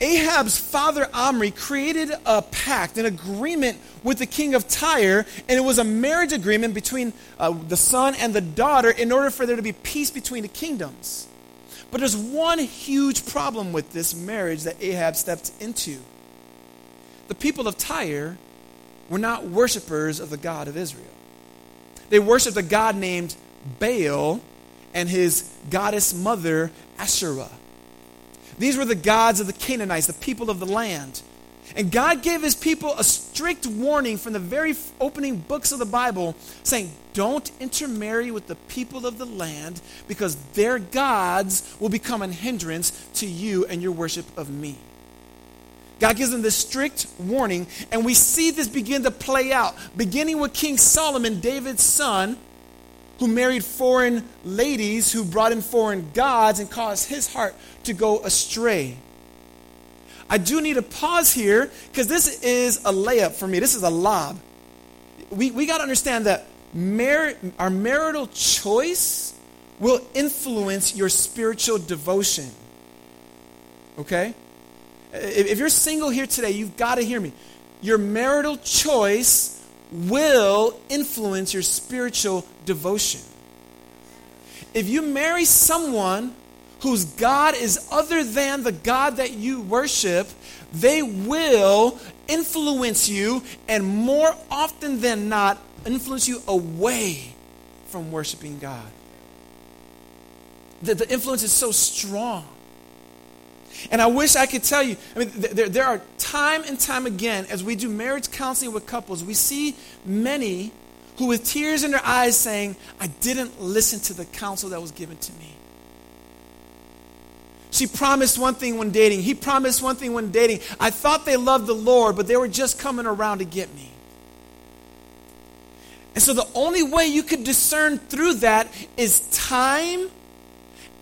Ahab's father Omri created a pact, an agreement with the king of Tyre, and it was a marriage agreement between uh, the son and the daughter in order for there to be peace between the kingdoms. But there's one huge problem with this marriage that Ahab stepped into. The people of Tyre were not worshippers of the God of Israel. They worshiped a god named Baal and his goddess mother, Asherah. These were the gods of the Canaanites, the people of the land. And God gave his people a strict warning from the very opening books of the Bible saying, Don't intermarry with the people of the land because their gods will become a hindrance to you and your worship of me. God gives them this strict warning, and we see this begin to play out, beginning with King Solomon, David's son, who married foreign ladies who brought in foreign gods and caused his heart to go astray. I do need to pause here because this is a layup for me. This is a lob. We, we got to understand that mar- our marital choice will influence your spiritual devotion. Okay? If, if you're single here today, you've got to hear me. Your marital choice will influence your spiritual devotion. If you marry someone whose God is other than the God that you worship, they will influence you and more often than not influence you away from worshiping God. The, the influence is so strong. And I wish I could tell you, I mean, there, there are time and time again, as we do marriage counseling with couples, we see many who, with tears in their eyes, saying, I didn't listen to the counsel that was given to me. She promised one thing when dating. He promised one thing when dating. I thought they loved the Lord, but they were just coming around to get me. And so the only way you could discern through that is time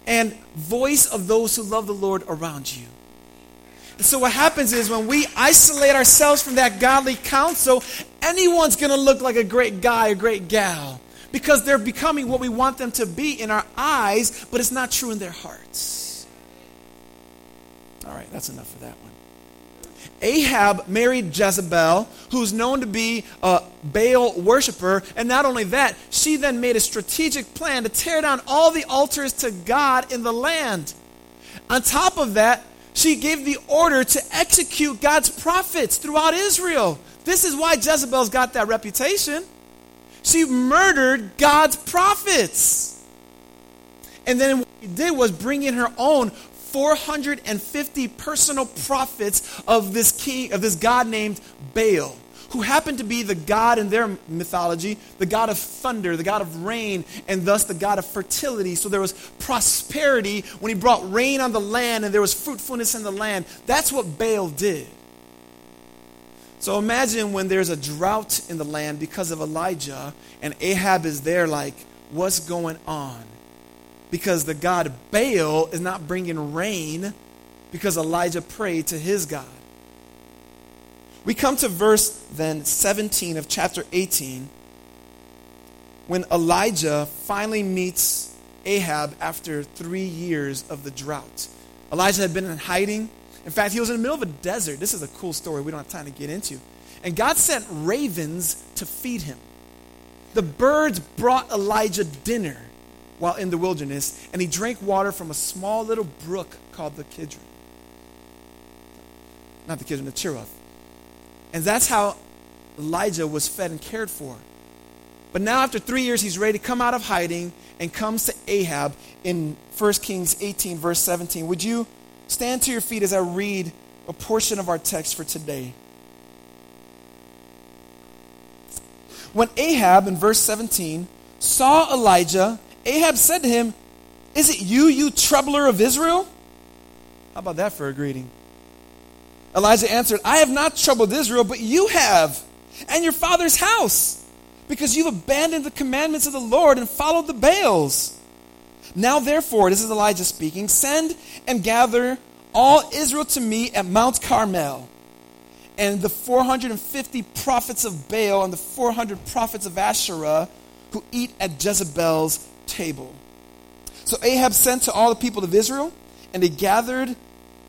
and voice of those who love the Lord around you. And so what happens is when we isolate ourselves from that godly counsel, anyone's going to look like a great guy, a great gal, because they're becoming what we want them to be in our eyes, but it's not true in their hearts. All right, that's enough for that one. Ahab married Jezebel, who's known to be a Baal worshiper. And not only that, she then made a strategic plan to tear down all the altars to God in the land. On top of that, she gave the order to execute God's prophets throughout Israel. This is why Jezebel's got that reputation. She murdered God's prophets. And then what she did was bring in her own 450 personal prophets of this king, of this god named Baal, who happened to be the god in their mythology, the god of thunder, the god of rain, and thus the god of fertility. So there was prosperity when he brought rain on the land and there was fruitfulness in the land. That's what Baal did. So imagine when there's a drought in the land because of Elijah, and Ahab is there, like, what's going on? because the God Baal is not bringing rain because Elijah prayed to his God. We come to verse then 17 of chapter 18 when Elijah finally meets Ahab after three years of the drought. Elijah had been in hiding. In fact, he was in the middle of a desert. This is a cool story we don't have time to get into. And God sent ravens to feed him. The birds brought Elijah dinner while in the wilderness, and he drank water from a small little brook called the Kidron. Not the Kidron, the Cherith. And that's how Elijah was fed and cared for. But now, after three years, he's ready to come out of hiding and comes to Ahab in 1 Kings 18, verse 17. Would you stand to your feet as I read a portion of our text for today? When Ahab, in verse 17, saw Elijah Ahab said to him, Is it you, you troubler of Israel? How about that for a greeting? Elijah answered, I have not troubled Israel, but you have, and your father's house, because you've abandoned the commandments of the Lord and followed the Baals. Now, therefore, this is Elijah speaking, send and gather all Israel to me at Mount Carmel. And the 450 prophets of Baal and the 400 prophets of Asherah who eat at Jezebel's table. So Ahab sent to all the people of Israel, and they gathered the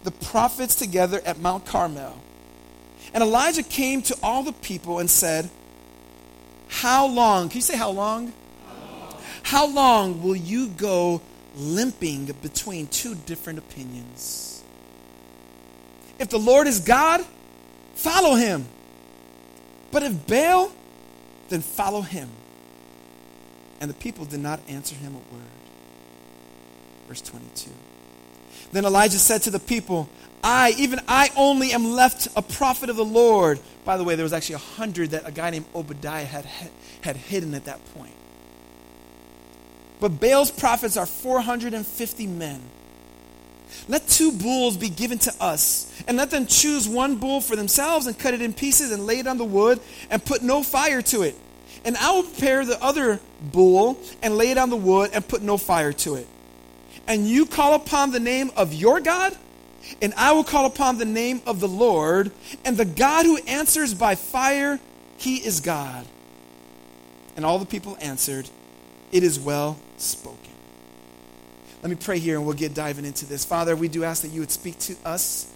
the prophets together at Mount Carmel. And Elijah came to all the people and said, How long? Can you say how long? How long will you go limping between two different opinions? If the Lord is God, follow him. But if Baal, then follow him. And the people did not answer him a word. Verse 22. Then Elijah said to the people, I, even I only am left a prophet of the Lord. By the way, there was actually a hundred that a guy named Obadiah had, had hidden at that point. But Baal's prophets are 450 men. Let two bulls be given to us, and let them choose one bull for themselves and cut it in pieces and lay it on the wood and put no fire to it. And I will prepare the other bull and lay it on the wood and put no fire to it. And you call upon the name of your God, and I will call upon the name of the Lord, and the God who answers by fire, he is God. And all the people answered, It is well spoken. Let me pray here and we'll get diving into this. Father, we do ask that you would speak to us.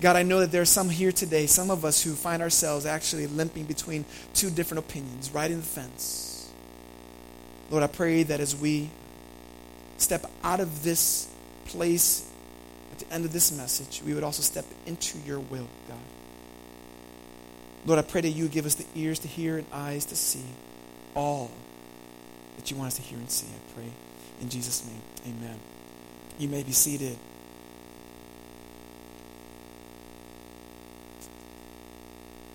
God, I know that there are some here today, some of us who find ourselves actually limping between two different opinions, right in the fence. Lord, I pray that as we step out of this place at the end of this message, we would also step into your will, God. Lord, I pray that you give us the ears to hear and eyes to see all that you want us to hear and see. I pray in Jesus' name. Amen. You may be seated.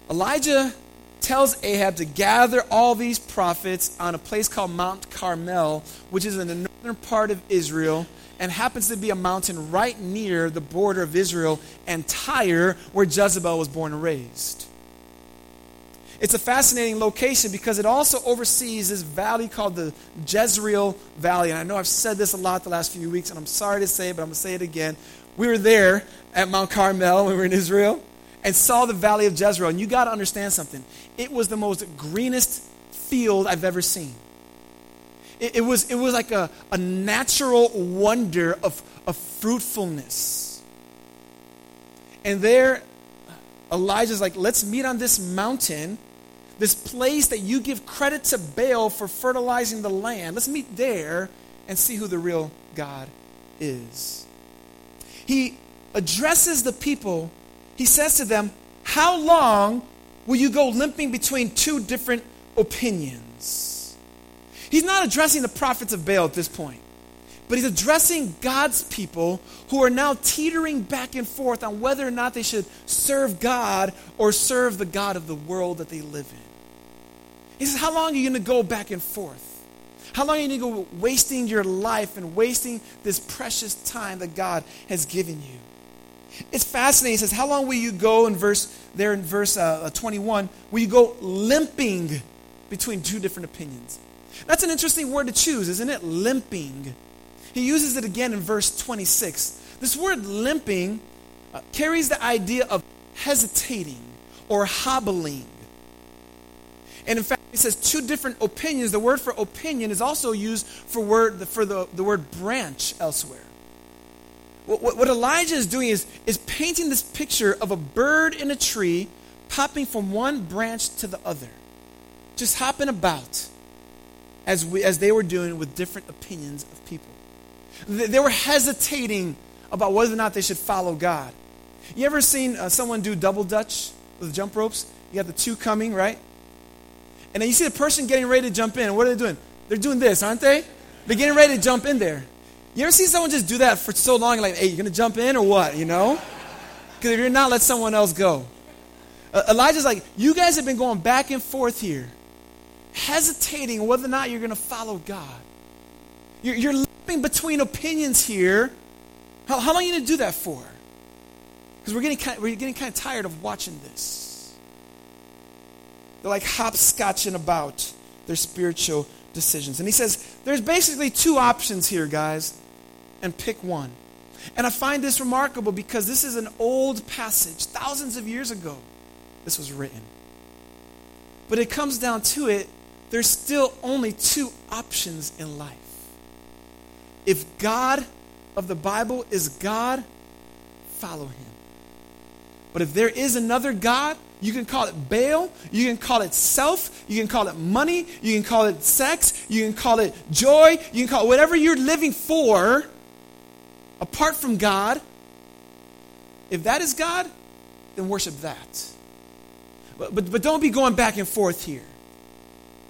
Elijah tells Ahab to gather all these prophets on a place called Mount Carmel, which is in the northern part of Israel and happens to be a mountain right near the border of Israel and Tyre, where Jezebel was born and raised. It's a fascinating location because it also oversees this valley called the Jezreel Valley. And I know I've said this a lot the last few weeks, and I'm sorry to say it, but I'm going to say it again. We were there at Mount Carmel when we were in Israel and saw the valley of Jezreel. And you got to understand something. It was the most greenest field I've ever seen. It, it was, it was like a, a natural wonder of, of fruitfulness. And there, Elijah's like, let's meet on this mountain this place that you give credit to Baal for fertilizing the land. Let's meet there and see who the real God is. He addresses the people. He says to them, How long will you go limping between two different opinions? He's not addressing the prophets of Baal at this point. But he's addressing God's people who are now teetering back and forth on whether or not they should serve God or serve the God of the world that they live in. He says, How long are you going to go back and forth? How long are you going to go wasting your life and wasting this precious time that God has given you? It's fascinating. He says, How long will you go in verse there in verse uh, 21? Will you go limping between two different opinions? That's an interesting word to choose, isn't it? Limping. He uses it again in verse 26. This word limping uh, carries the idea of hesitating or hobbling. And in fact, he says two different opinions. The word for opinion is also used for, word, for the, the word branch elsewhere. What, what, what Elijah is doing is, is painting this picture of a bird in a tree popping from one branch to the other, just hopping about as, we, as they were doing with different opinions of people. They, they were hesitating about whether or not they should follow God. You ever seen uh, someone do double dutch with jump ropes? You got the two coming, right? And then you see the person getting ready to jump in. What are they doing? They're doing this, aren't they? They're getting ready to jump in there. You ever see someone just do that for so long, like, hey, you're going to jump in or what, you know? Because if you're not, let someone else go. Uh, Elijah's like, you guys have been going back and forth here, hesitating whether or not you're going to follow God. You're, you're living between opinions here. How, how long are you going to do that for? Because we're getting, kind we're getting kind of tired of watching this. They're like hopscotching about their spiritual decisions. And he says, there's basically two options here, guys, and pick one. And I find this remarkable because this is an old passage, thousands of years ago, this was written. But it comes down to it, there's still only two options in life. If God of the Bible is God, follow him. But if there is another God, you can call it Baal, you can call it self, you can call it money, you can call it sex, you can call it joy, you can call it whatever you're living for apart from God. If that is God, then worship that. But, but, but don't be going back and forth here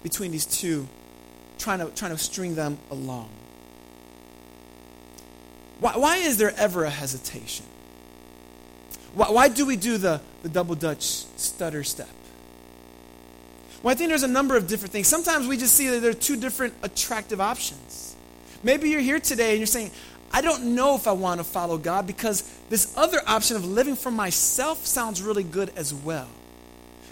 between these two, trying to, trying to string them along. Why, why is there ever a hesitation? Why, why do we do the, the double Dutch stutter step? Well, I think there's a number of different things. Sometimes we just see that there are two different attractive options. Maybe you're here today and you're saying, I don't know if I want to follow God because this other option of living for myself sounds really good as well.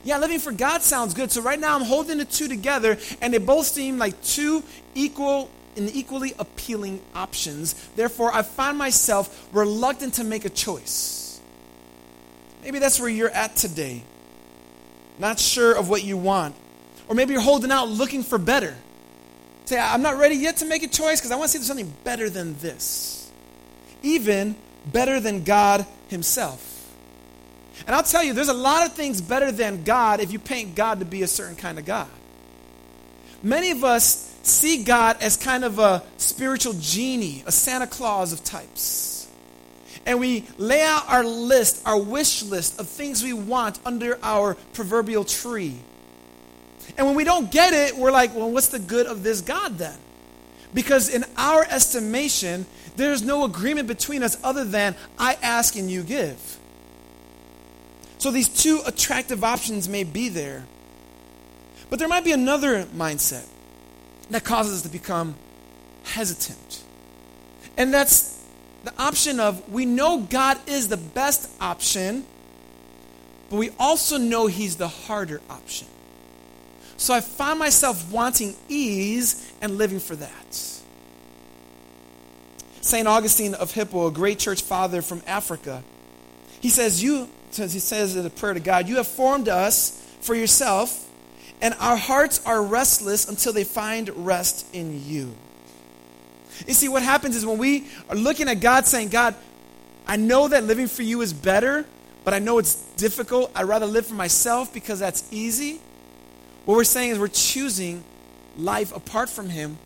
Yeah, living for God sounds good. So right now I'm holding the two together and they both seem like two equal and equally appealing options. Therefore, I find myself reluctant to make a choice. Maybe that's where you're at today. Not sure of what you want. Or maybe you're holding out looking for better. Say, I'm not ready yet to make a choice because I want to see there's something better than this. Even better than God Himself. And I'll tell you, there's a lot of things better than God if you paint God to be a certain kind of God. Many of us see God as kind of a spiritual genie, a Santa Claus of types. And we lay out our list, our wish list of things we want under our proverbial tree. And when we don't get it, we're like, well, what's the good of this God then? Because in our estimation, there's no agreement between us other than I ask and you give. So these two attractive options may be there. But there might be another mindset that causes us to become hesitant. And that's the option of we know God is the best option, but we also know He's the harder option. So I find myself wanting ease and living for that. St. Augustine of Hippo, a great church father from Africa, he says, You, he says in a prayer to God, you have formed us for yourself and our hearts are restless until they find rest in you. You see, what happens is when we are looking at God saying, God, I know that living for you is better, but I know it's difficult. I'd rather live for myself because that's easy. What we're saying is we're choosing life apart from Him,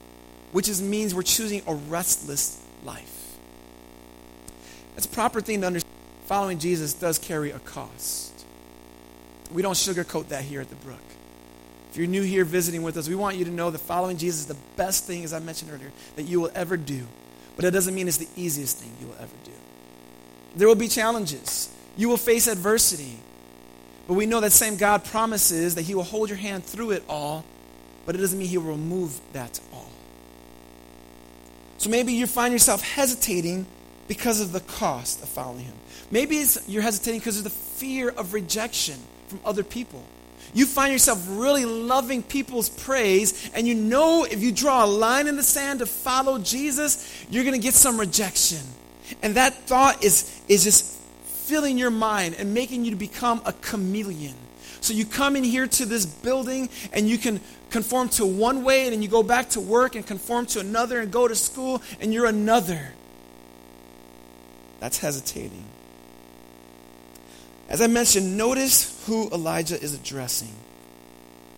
which is, means we're choosing a restless life. That's a proper thing to understand. Following Jesus does carry a cost. We don't sugarcoat that here at the Brook. If you're new here visiting with us, we want you to know that following Jesus is the best thing, as I mentioned earlier, that you will ever do. But it doesn't mean it's the easiest thing you will ever do. There will be challenges. You will face adversity. But we know that same God promises that He will hold your hand through it all, but it doesn't mean He will remove that all. So maybe you find yourself hesitating because of the cost of following Him. Maybe you're hesitating because of the fear of rejection from other people. You find yourself really loving people's praise, and you know if you draw a line in the sand to follow Jesus, you're going to get some rejection. And that thought is, is just filling your mind and making you to become a chameleon. So you come in here to this building and you can conform to one way, and then you go back to work and conform to another and go to school, and you're another. That's hesitating. As I mentioned, notice who Elijah is addressing.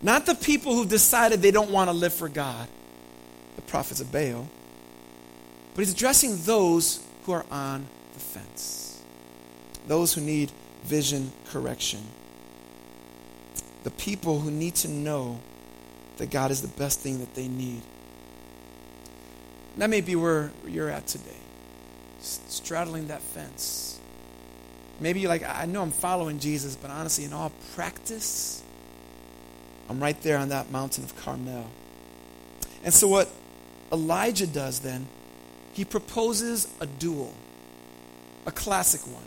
Not the people who decided they don't want to live for God, the prophets of Baal, but he's addressing those who are on the fence, those who need vision correction, the people who need to know that God is the best thing that they need. That may be where you're at today, straddling that fence Maybe you're like, I know I'm following Jesus, but honestly, in all practice, I'm right there on that mountain of Carmel. And so, what Elijah does then, he proposes a duel, a classic one,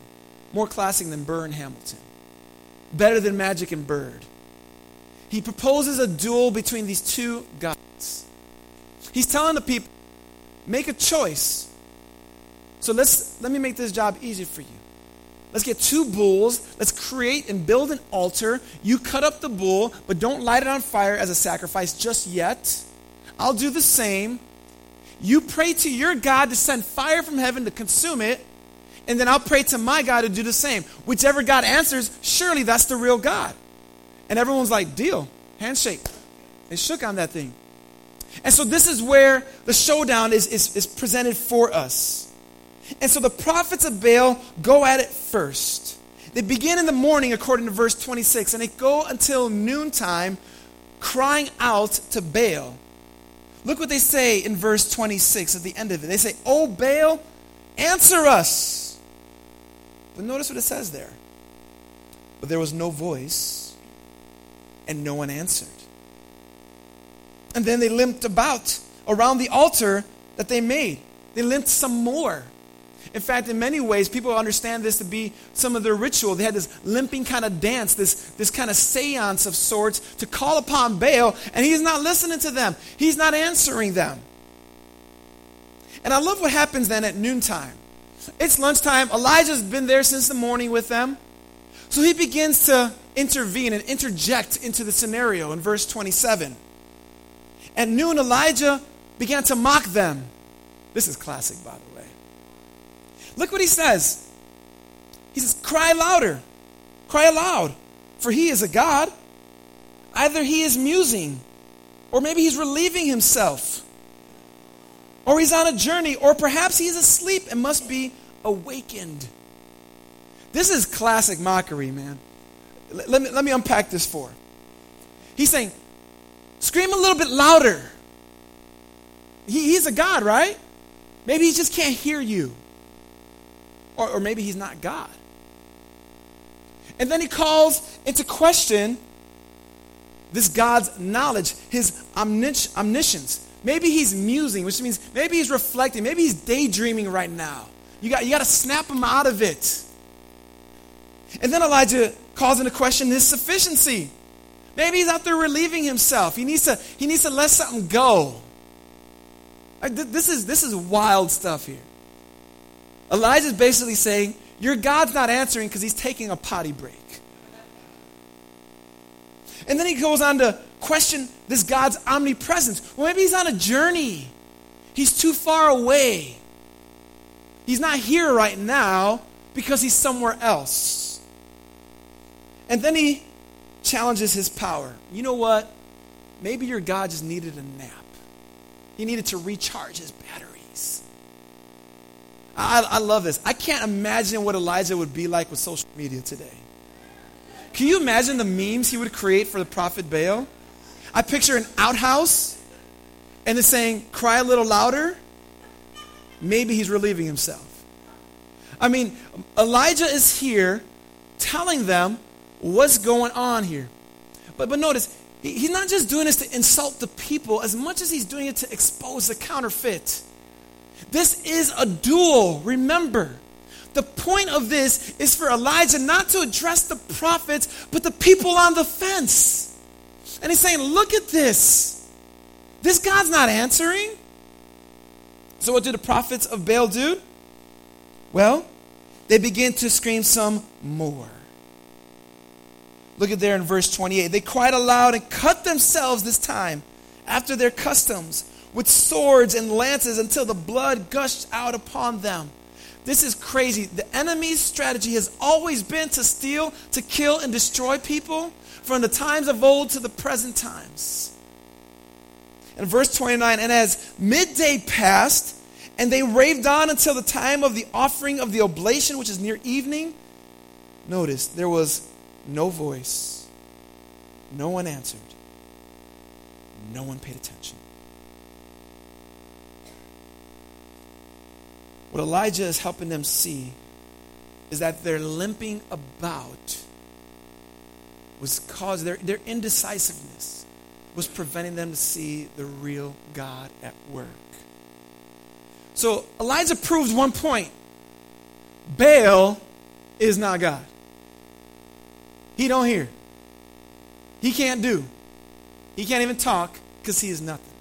more classic than Burr and Hamilton, better than Magic and Bird. He proposes a duel between these two gods. He's telling the people, make a choice. So let's let me make this job easy for you. Let's get two bulls. Let's create and build an altar. You cut up the bull, but don't light it on fire as a sacrifice just yet. I'll do the same. You pray to your God to send fire from heaven to consume it. and then I'll pray to my God to do the same. Whichever God answers, surely that's the real God. And everyone's like, deal, handshake. They shook on that thing. And so this is where the showdown is, is, is presented for us. And so the prophets of Baal go at it first. They begin in the morning, according to verse 26, and they go until noontime, crying out to Baal. Look what they say in verse 26 at the end of it. They say, Oh, Baal, answer us. But notice what it says there. But there was no voice, and no one answered. And then they limped about around the altar that they made. They limped some more. In fact, in many ways, people understand this to be some of their ritual. They had this limping kind of dance, this, this kind of seance of sorts to call upon Baal, and he's not listening to them. He's not answering them. And I love what happens then at noontime. It's lunchtime. Elijah's been there since the morning with them. So he begins to intervene and interject into the scenario in verse 27. At noon, Elijah began to mock them. This is classic, by the way. Look what he says. He says, Cry louder, cry aloud, for he is a God. Either he is musing, or maybe he's relieving himself, or he's on a journey, or perhaps he's asleep and must be awakened. This is classic mockery, man. Let me, let me unpack this for. He's saying, Scream a little bit louder. He, he's a God, right? Maybe he just can't hear you. Or, or maybe he's not God. And then he calls into question this God's knowledge, his omnis- omniscience. Maybe he's musing, which means maybe he's reflecting, maybe he's daydreaming right now. You got, you got to snap him out of it. And then Elijah calls into question his sufficiency. Maybe he's out there relieving himself. He needs to, he needs to let something go. This is, this is wild stuff here. Elijah's basically saying, Your God's not answering because he's taking a potty break. And then he goes on to question this God's omnipresence. Well, maybe he's on a journey, he's too far away. He's not here right now because he's somewhere else. And then he challenges his power. You know what? Maybe your God just needed a nap. He needed to recharge his batteries. I, I love this. I can't imagine what Elijah would be like with social media today. Can you imagine the memes he would create for the prophet Baal? I picture an outhouse and it's saying, cry a little louder. Maybe he's relieving himself. I mean, Elijah is here telling them what's going on here. But, but notice, he, he's not just doing this to insult the people as much as he's doing it to expose the counterfeit. This is a duel, remember. The point of this is for Elijah not to address the prophets, but the people on the fence. And he's saying, Look at this. This God's not answering. So, what do the prophets of Baal do? Well, they begin to scream some more. Look at there in verse 28. They cried aloud and cut themselves this time after their customs with swords and lances until the blood gushed out upon them. This is crazy. The enemy's strategy has always been to steal, to kill, and destroy people from the times of old to the present times. In verse 29, and as midday passed, and they raved on until the time of the offering of the oblation, which is near evening, notice there was no voice. No one answered. No one paid attention. What Elijah is helping them see is that their limping about was caused, their, their indecisiveness was preventing them to see the real God at work. So Elijah proves one point Baal is not God. He don't hear. He can't do. He can't even talk because he is nothing.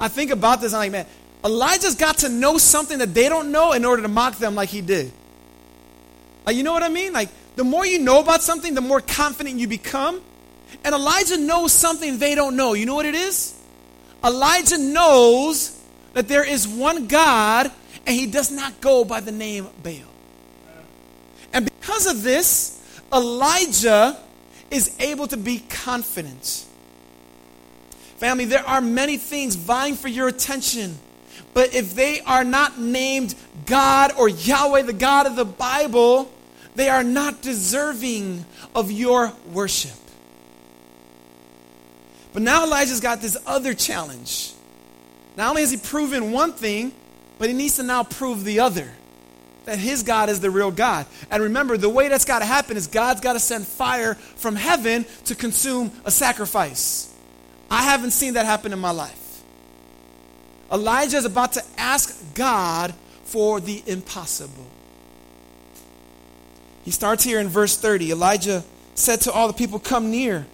I think about this, I'm like, man, Elijah's got to know something that they don't know in order to mock them like he did. Like, you know what I mean? Like, the more you know about something, the more confident you become. And Elijah knows something they don't know. You know what it is? Elijah knows that there is one God, and he does not go by the name Baal. And because of this, Elijah is able to be confident. Family, there are many things vying for your attention. But if they are not named God or Yahweh, the God of the Bible, they are not deserving of your worship. But now Elijah's got this other challenge. Not only has he proven one thing, but he needs to now prove the other that his God is the real God. And remember, the way that's got to happen is God's got to send fire from heaven to consume a sacrifice. I haven't seen that happen in my life. Elijah is about to ask God for the impossible. He starts here in verse 30. Elijah said to all the people, Come near.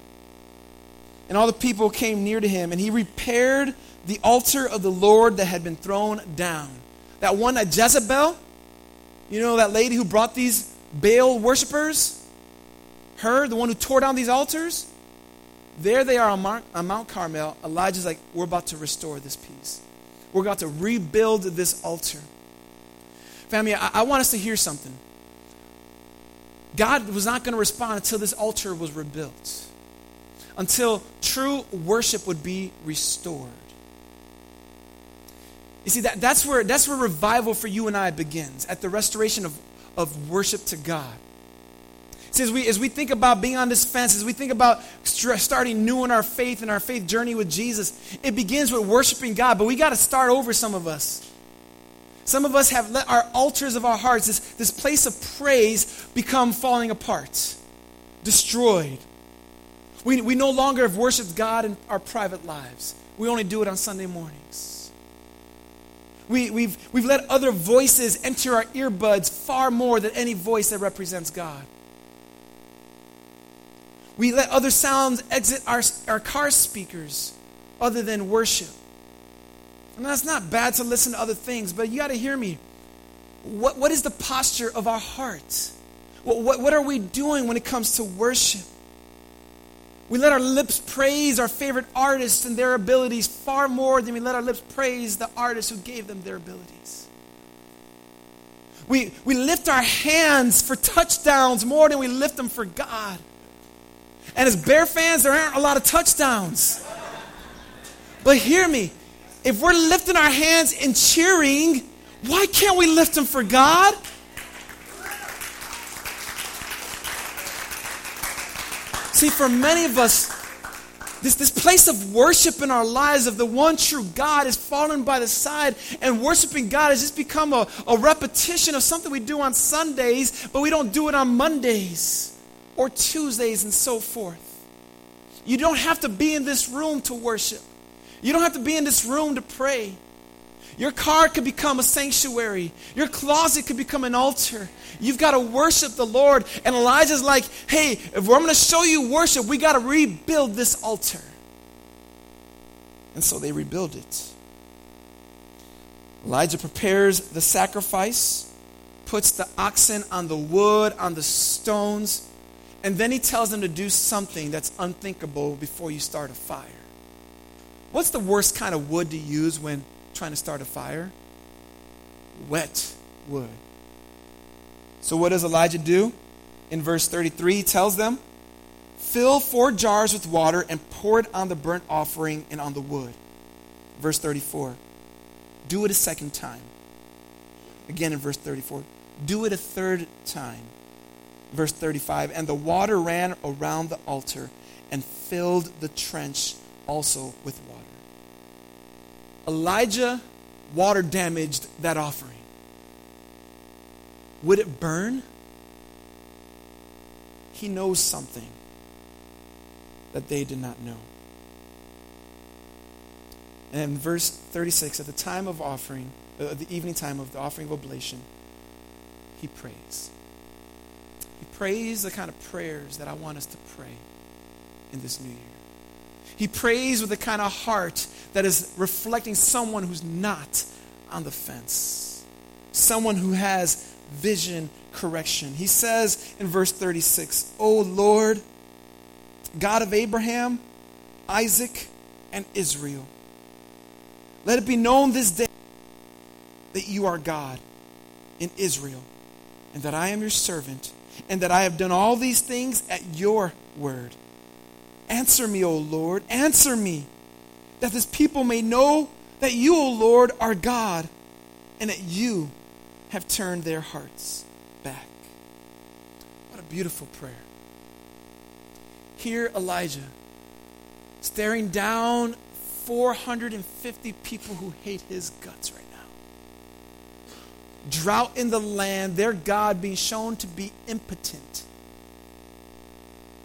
And all the people came near to him, and he repaired the altar of the Lord that had been thrown down. That one that Jezebel, you know, that lady who brought these Baal worshippers, her, the one who tore down these altars, there they are on Mount, Carmel. Elijah's like, We're about to restore this piece. We're about to rebuild this altar. Family, I, I want us to hear something. God was not going to respond until this altar was rebuilt, until true worship would be restored. You see, that, that's, where, that's where revival for you and I begins, at the restoration of, of worship to God. See, as we, as we think about being on this fence, as we think about starting new in our faith and our faith journey with Jesus, it begins with worshiping God, but we got to start over, some of us. Some of us have let our altars of our hearts, this, this place of praise, become falling apart, destroyed. We, we no longer have worshiped God in our private lives. We only do it on Sunday mornings. We, we've, we've let other voices enter our earbuds far more than any voice that represents God. We let other sounds exit our, our car speakers other than worship. And that's not bad to listen to other things, but you got to hear me. What, what is the posture of our heart? What, what, what are we doing when it comes to worship? We let our lips praise our favorite artists and their abilities far more than we let our lips praise the artist who gave them their abilities. We, we lift our hands for touchdowns more than we lift them for God. And as Bear fans, there aren't a lot of touchdowns. But hear me if we're lifting our hands and cheering, why can't we lift them for God? See, for many of us, this, this place of worship in our lives of the one true God is fallen by the side, and worshiping God has just become a, a repetition of something we do on Sundays, but we don't do it on Mondays or Tuesdays and so forth. You don't have to be in this room to worship. You don't have to be in this room to pray. Your car could become a sanctuary. Your closet could become an altar. You've got to worship the Lord. And Elijah's like, hey, if I'm going to show you worship, we got to rebuild this altar. And so they rebuild it. Elijah prepares the sacrifice, puts the oxen on the wood, on the stones, and then he tells them to do something that's unthinkable before you start a fire. What's the worst kind of wood to use when trying to start a fire? Wet wood. So, what does Elijah do? In verse 33, he tells them, Fill four jars with water and pour it on the burnt offering and on the wood. Verse 34, do it a second time. Again in verse 34, do it a third time. Verse 35, and the water ran around the altar and filled the trench also with water. Elijah water damaged that offering. Would it burn? He knows something that they did not know. And verse 36, at the time of offering, uh, the evening time of the offering of oblation, he prays. Prays the kind of prayers that I want us to pray in this new year. He prays with the kind of heart that is reflecting someone who's not on the fence, someone who has vision correction. He says in verse 36, O Lord, God of Abraham, Isaac, and Israel, let it be known this day that you are God in Israel, and that I am your servant, and that I have done all these things at your word. Answer me, O Lord, answer me, that this people may know that you, O Lord, are God, and that you have turned their hearts back. What a beautiful prayer. Here, Elijah, staring down 450 people who hate his guts right. Drought in the land, their God being shown to be impotent.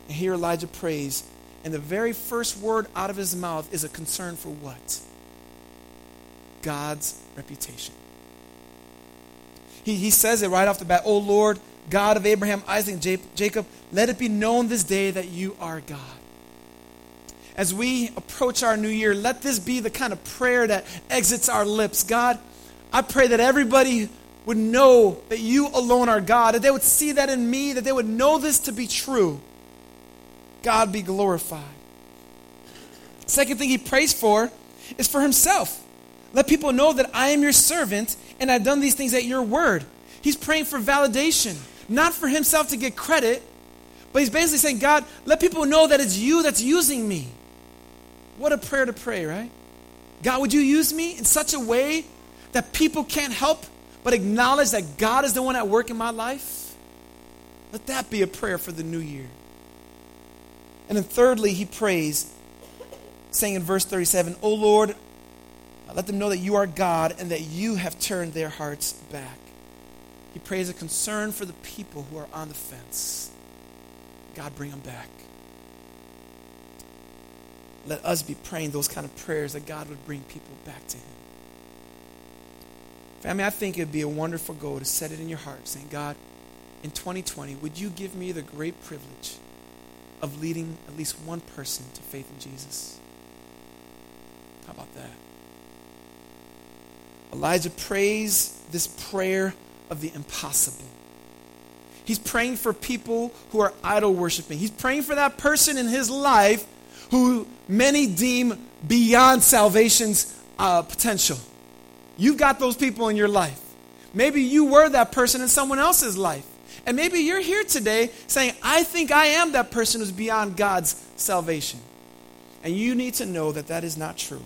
And here Elijah prays, and the very first word out of his mouth is a concern for what? God's reputation. He, he says it right off the bat, Oh Lord, God of Abraham, Isaac, Jacob, let it be known this day that you are God as we approach our new year, let this be the kind of prayer that exits our lips. God, I pray that everybody would know that you alone are God, that they would see that in me, that they would know this to be true. God be glorified. Second thing he prays for is for himself. Let people know that I am your servant and I've done these things at your word. He's praying for validation, not for himself to get credit, but he's basically saying, God, let people know that it's you that's using me. What a prayer to pray, right? God, would you use me in such a way that people can't help but acknowledge that God is the one at work in my life? Let that be a prayer for the new year. And then, thirdly, he prays, saying in verse 37, O Lord, let them know that you are God and that you have turned their hearts back. He prays a concern for the people who are on the fence. God, bring them back let us be praying those kind of prayers that God would bring people back to Him. Family, I think it'd be a wonderful goal to set it in your heart, saying, God, in 2020, would you give me the great privilege of leading at least one person to faith in Jesus? How about that? Elijah prays this prayer of the impossible. He's praying for people who are idol worshiping. He's praying for that person in his life who many deem beyond salvation's uh, potential. You've got those people in your life. Maybe you were that person in someone else's life. And maybe you're here today saying, I think I am that person who's beyond God's salvation. And you need to know that that is not true.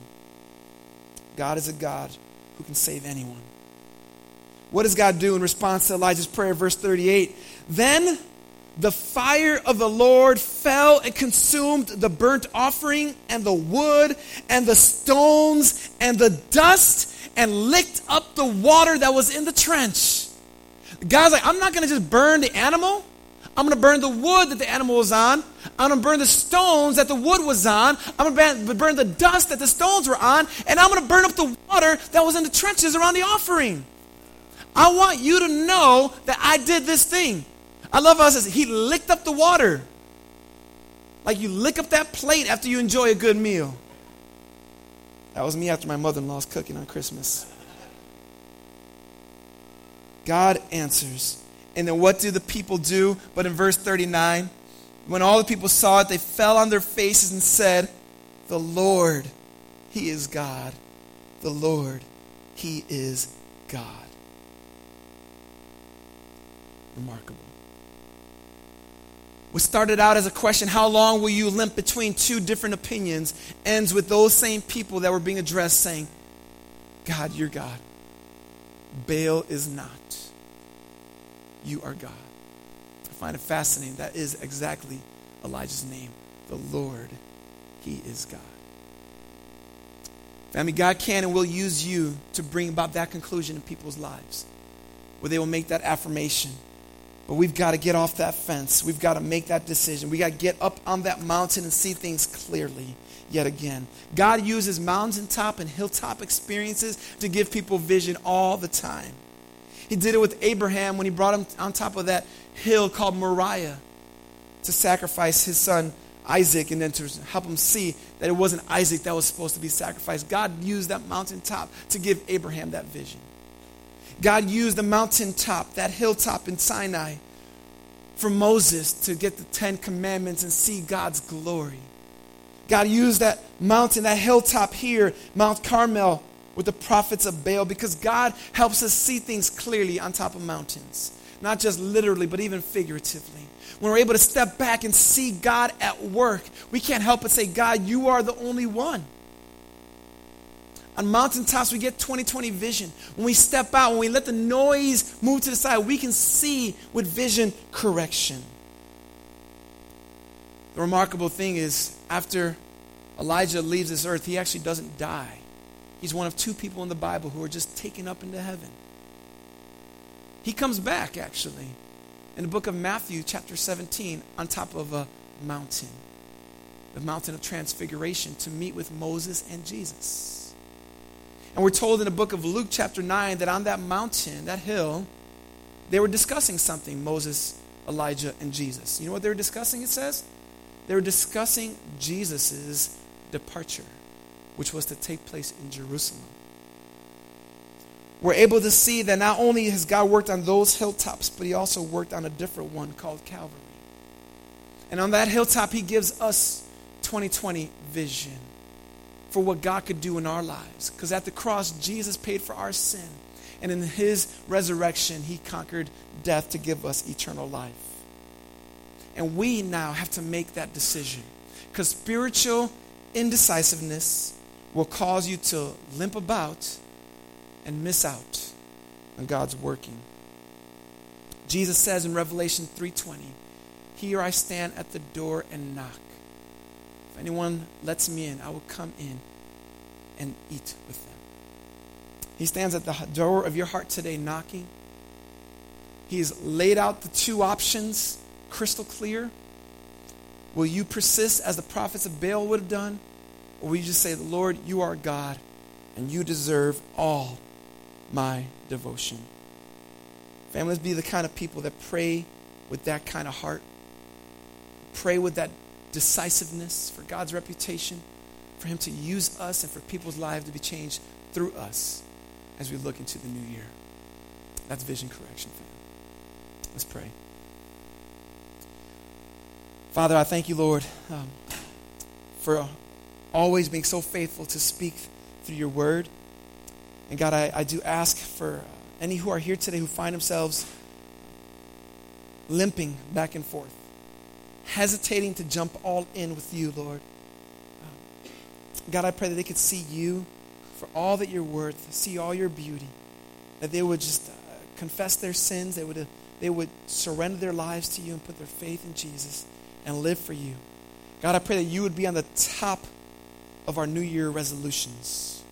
God is a God who can save anyone. What does God do in response to Elijah's prayer, verse 38? Then the fire of the Lord fell and consumed the burnt offering and the wood and the stones and the dust and licked up the water that was in the trench. God's like, I'm not going to just burn the animal. I'm going to burn the wood that the animal was on. I'm going to burn the stones that the wood was on. I'm going to burn the dust that the stones were on. And I'm going to burn up the water that was in the trenches around the offering. I want you to know that I did this thing. I love how it says he licked up the water. Like you lick up that plate after you enjoy a good meal. That was me after my mother in law's cooking on Christmas. God answers. And then what do the people do? But in verse 39, when all the people saw it, they fell on their faces and said, The Lord, He is God. The Lord, He is God. Remarkable. What started out as a question, how long will you limp between two different opinions, ends with those same people that were being addressed saying, God, you're God. Baal is not. You are God. I find it fascinating. That is exactly Elijah's name. The Lord, He is God. Family, God can and will use you to bring about that conclusion in people's lives, where they will make that affirmation but we've got to get off that fence. We've got to make that decision. We got to get up on that mountain and see things clearly yet again. God uses mountaintop and hilltop experiences to give people vision all the time. He did it with Abraham when he brought him on top of that hill called Moriah to sacrifice his son Isaac and then to help him see that it wasn't Isaac that was supposed to be sacrificed. God used that mountaintop to give Abraham that vision. God used the mountaintop, that hilltop in Sinai, for Moses to get the Ten Commandments and see God's glory. God used that mountain, that hilltop here, Mount Carmel, with the prophets of Baal, because God helps us see things clearly on top of mountains. not just literally, but even figuratively. When we're able to step back and see God at work, we can't help but say, God, you are the only one. On mountaintops, we get 2020 vision. When we step out, when we let the noise move to the side, we can see with vision correction. The remarkable thing is, after Elijah leaves this earth, he actually doesn't die. He's one of two people in the Bible who are just taken up into heaven. He comes back, actually, in the book of Matthew, chapter 17, on top of a mountain, the mountain of transfiguration, to meet with Moses and Jesus. And we're told in the book of Luke, chapter 9, that on that mountain, that hill, they were discussing something Moses, Elijah, and Jesus. You know what they were discussing, it says? They were discussing Jesus' departure, which was to take place in Jerusalem. We're able to see that not only has God worked on those hilltops, but He also worked on a different one called Calvary. And on that hilltop, He gives us 2020 vision for what God could do in our lives. Because at the cross, Jesus paid for our sin. And in his resurrection, he conquered death to give us eternal life. And we now have to make that decision. Because spiritual indecisiveness will cause you to limp about and miss out on God's working. Jesus says in Revelation 3:20, "Here I stand at the door and knock. Anyone lets me in, I will come in and eat with them. He stands at the door of your heart today knocking. He's laid out the two options crystal clear. Will you persist as the prophets of Baal would have done? Or will you just say, Lord, you are God and you deserve all my devotion? Families, be the kind of people that pray with that kind of heart. Pray with that decisiveness for God's reputation, for Him to use us and for people's lives to be changed through us as we look into the new year. That's vision correction, fam. Let's pray. Father, I thank you, Lord, um, for always being so faithful to speak through your word. And God, I, I do ask for any who are here today who find themselves limping back and forth hesitating to jump all in with you, Lord. God, I pray that they could see you for all that you're worth, see all your beauty, that they would just uh, confess their sins, they would, uh, they would surrender their lives to you and put their faith in Jesus and live for you. God, I pray that you would be on the top of our New Year resolutions.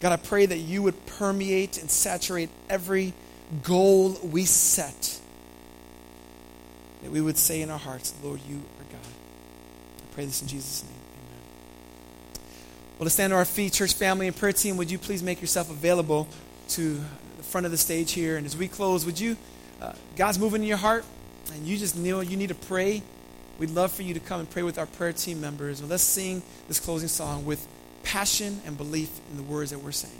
God, I pray that you would permeate and saturate every goal we set that we would say in our hearts, Lord, you are God. I pray this in Jesus' name. Amen. Well, to stand to our feet, church family and prayer team, would you please make yourself available to the front of the stage here? And as we close, would you, uh, God's moving in your heart, and you just kneel, you need to pray. We'd love for you to come and pray with our prayer team members. And let's sing this closing song with passion and belief in the words that we're saying.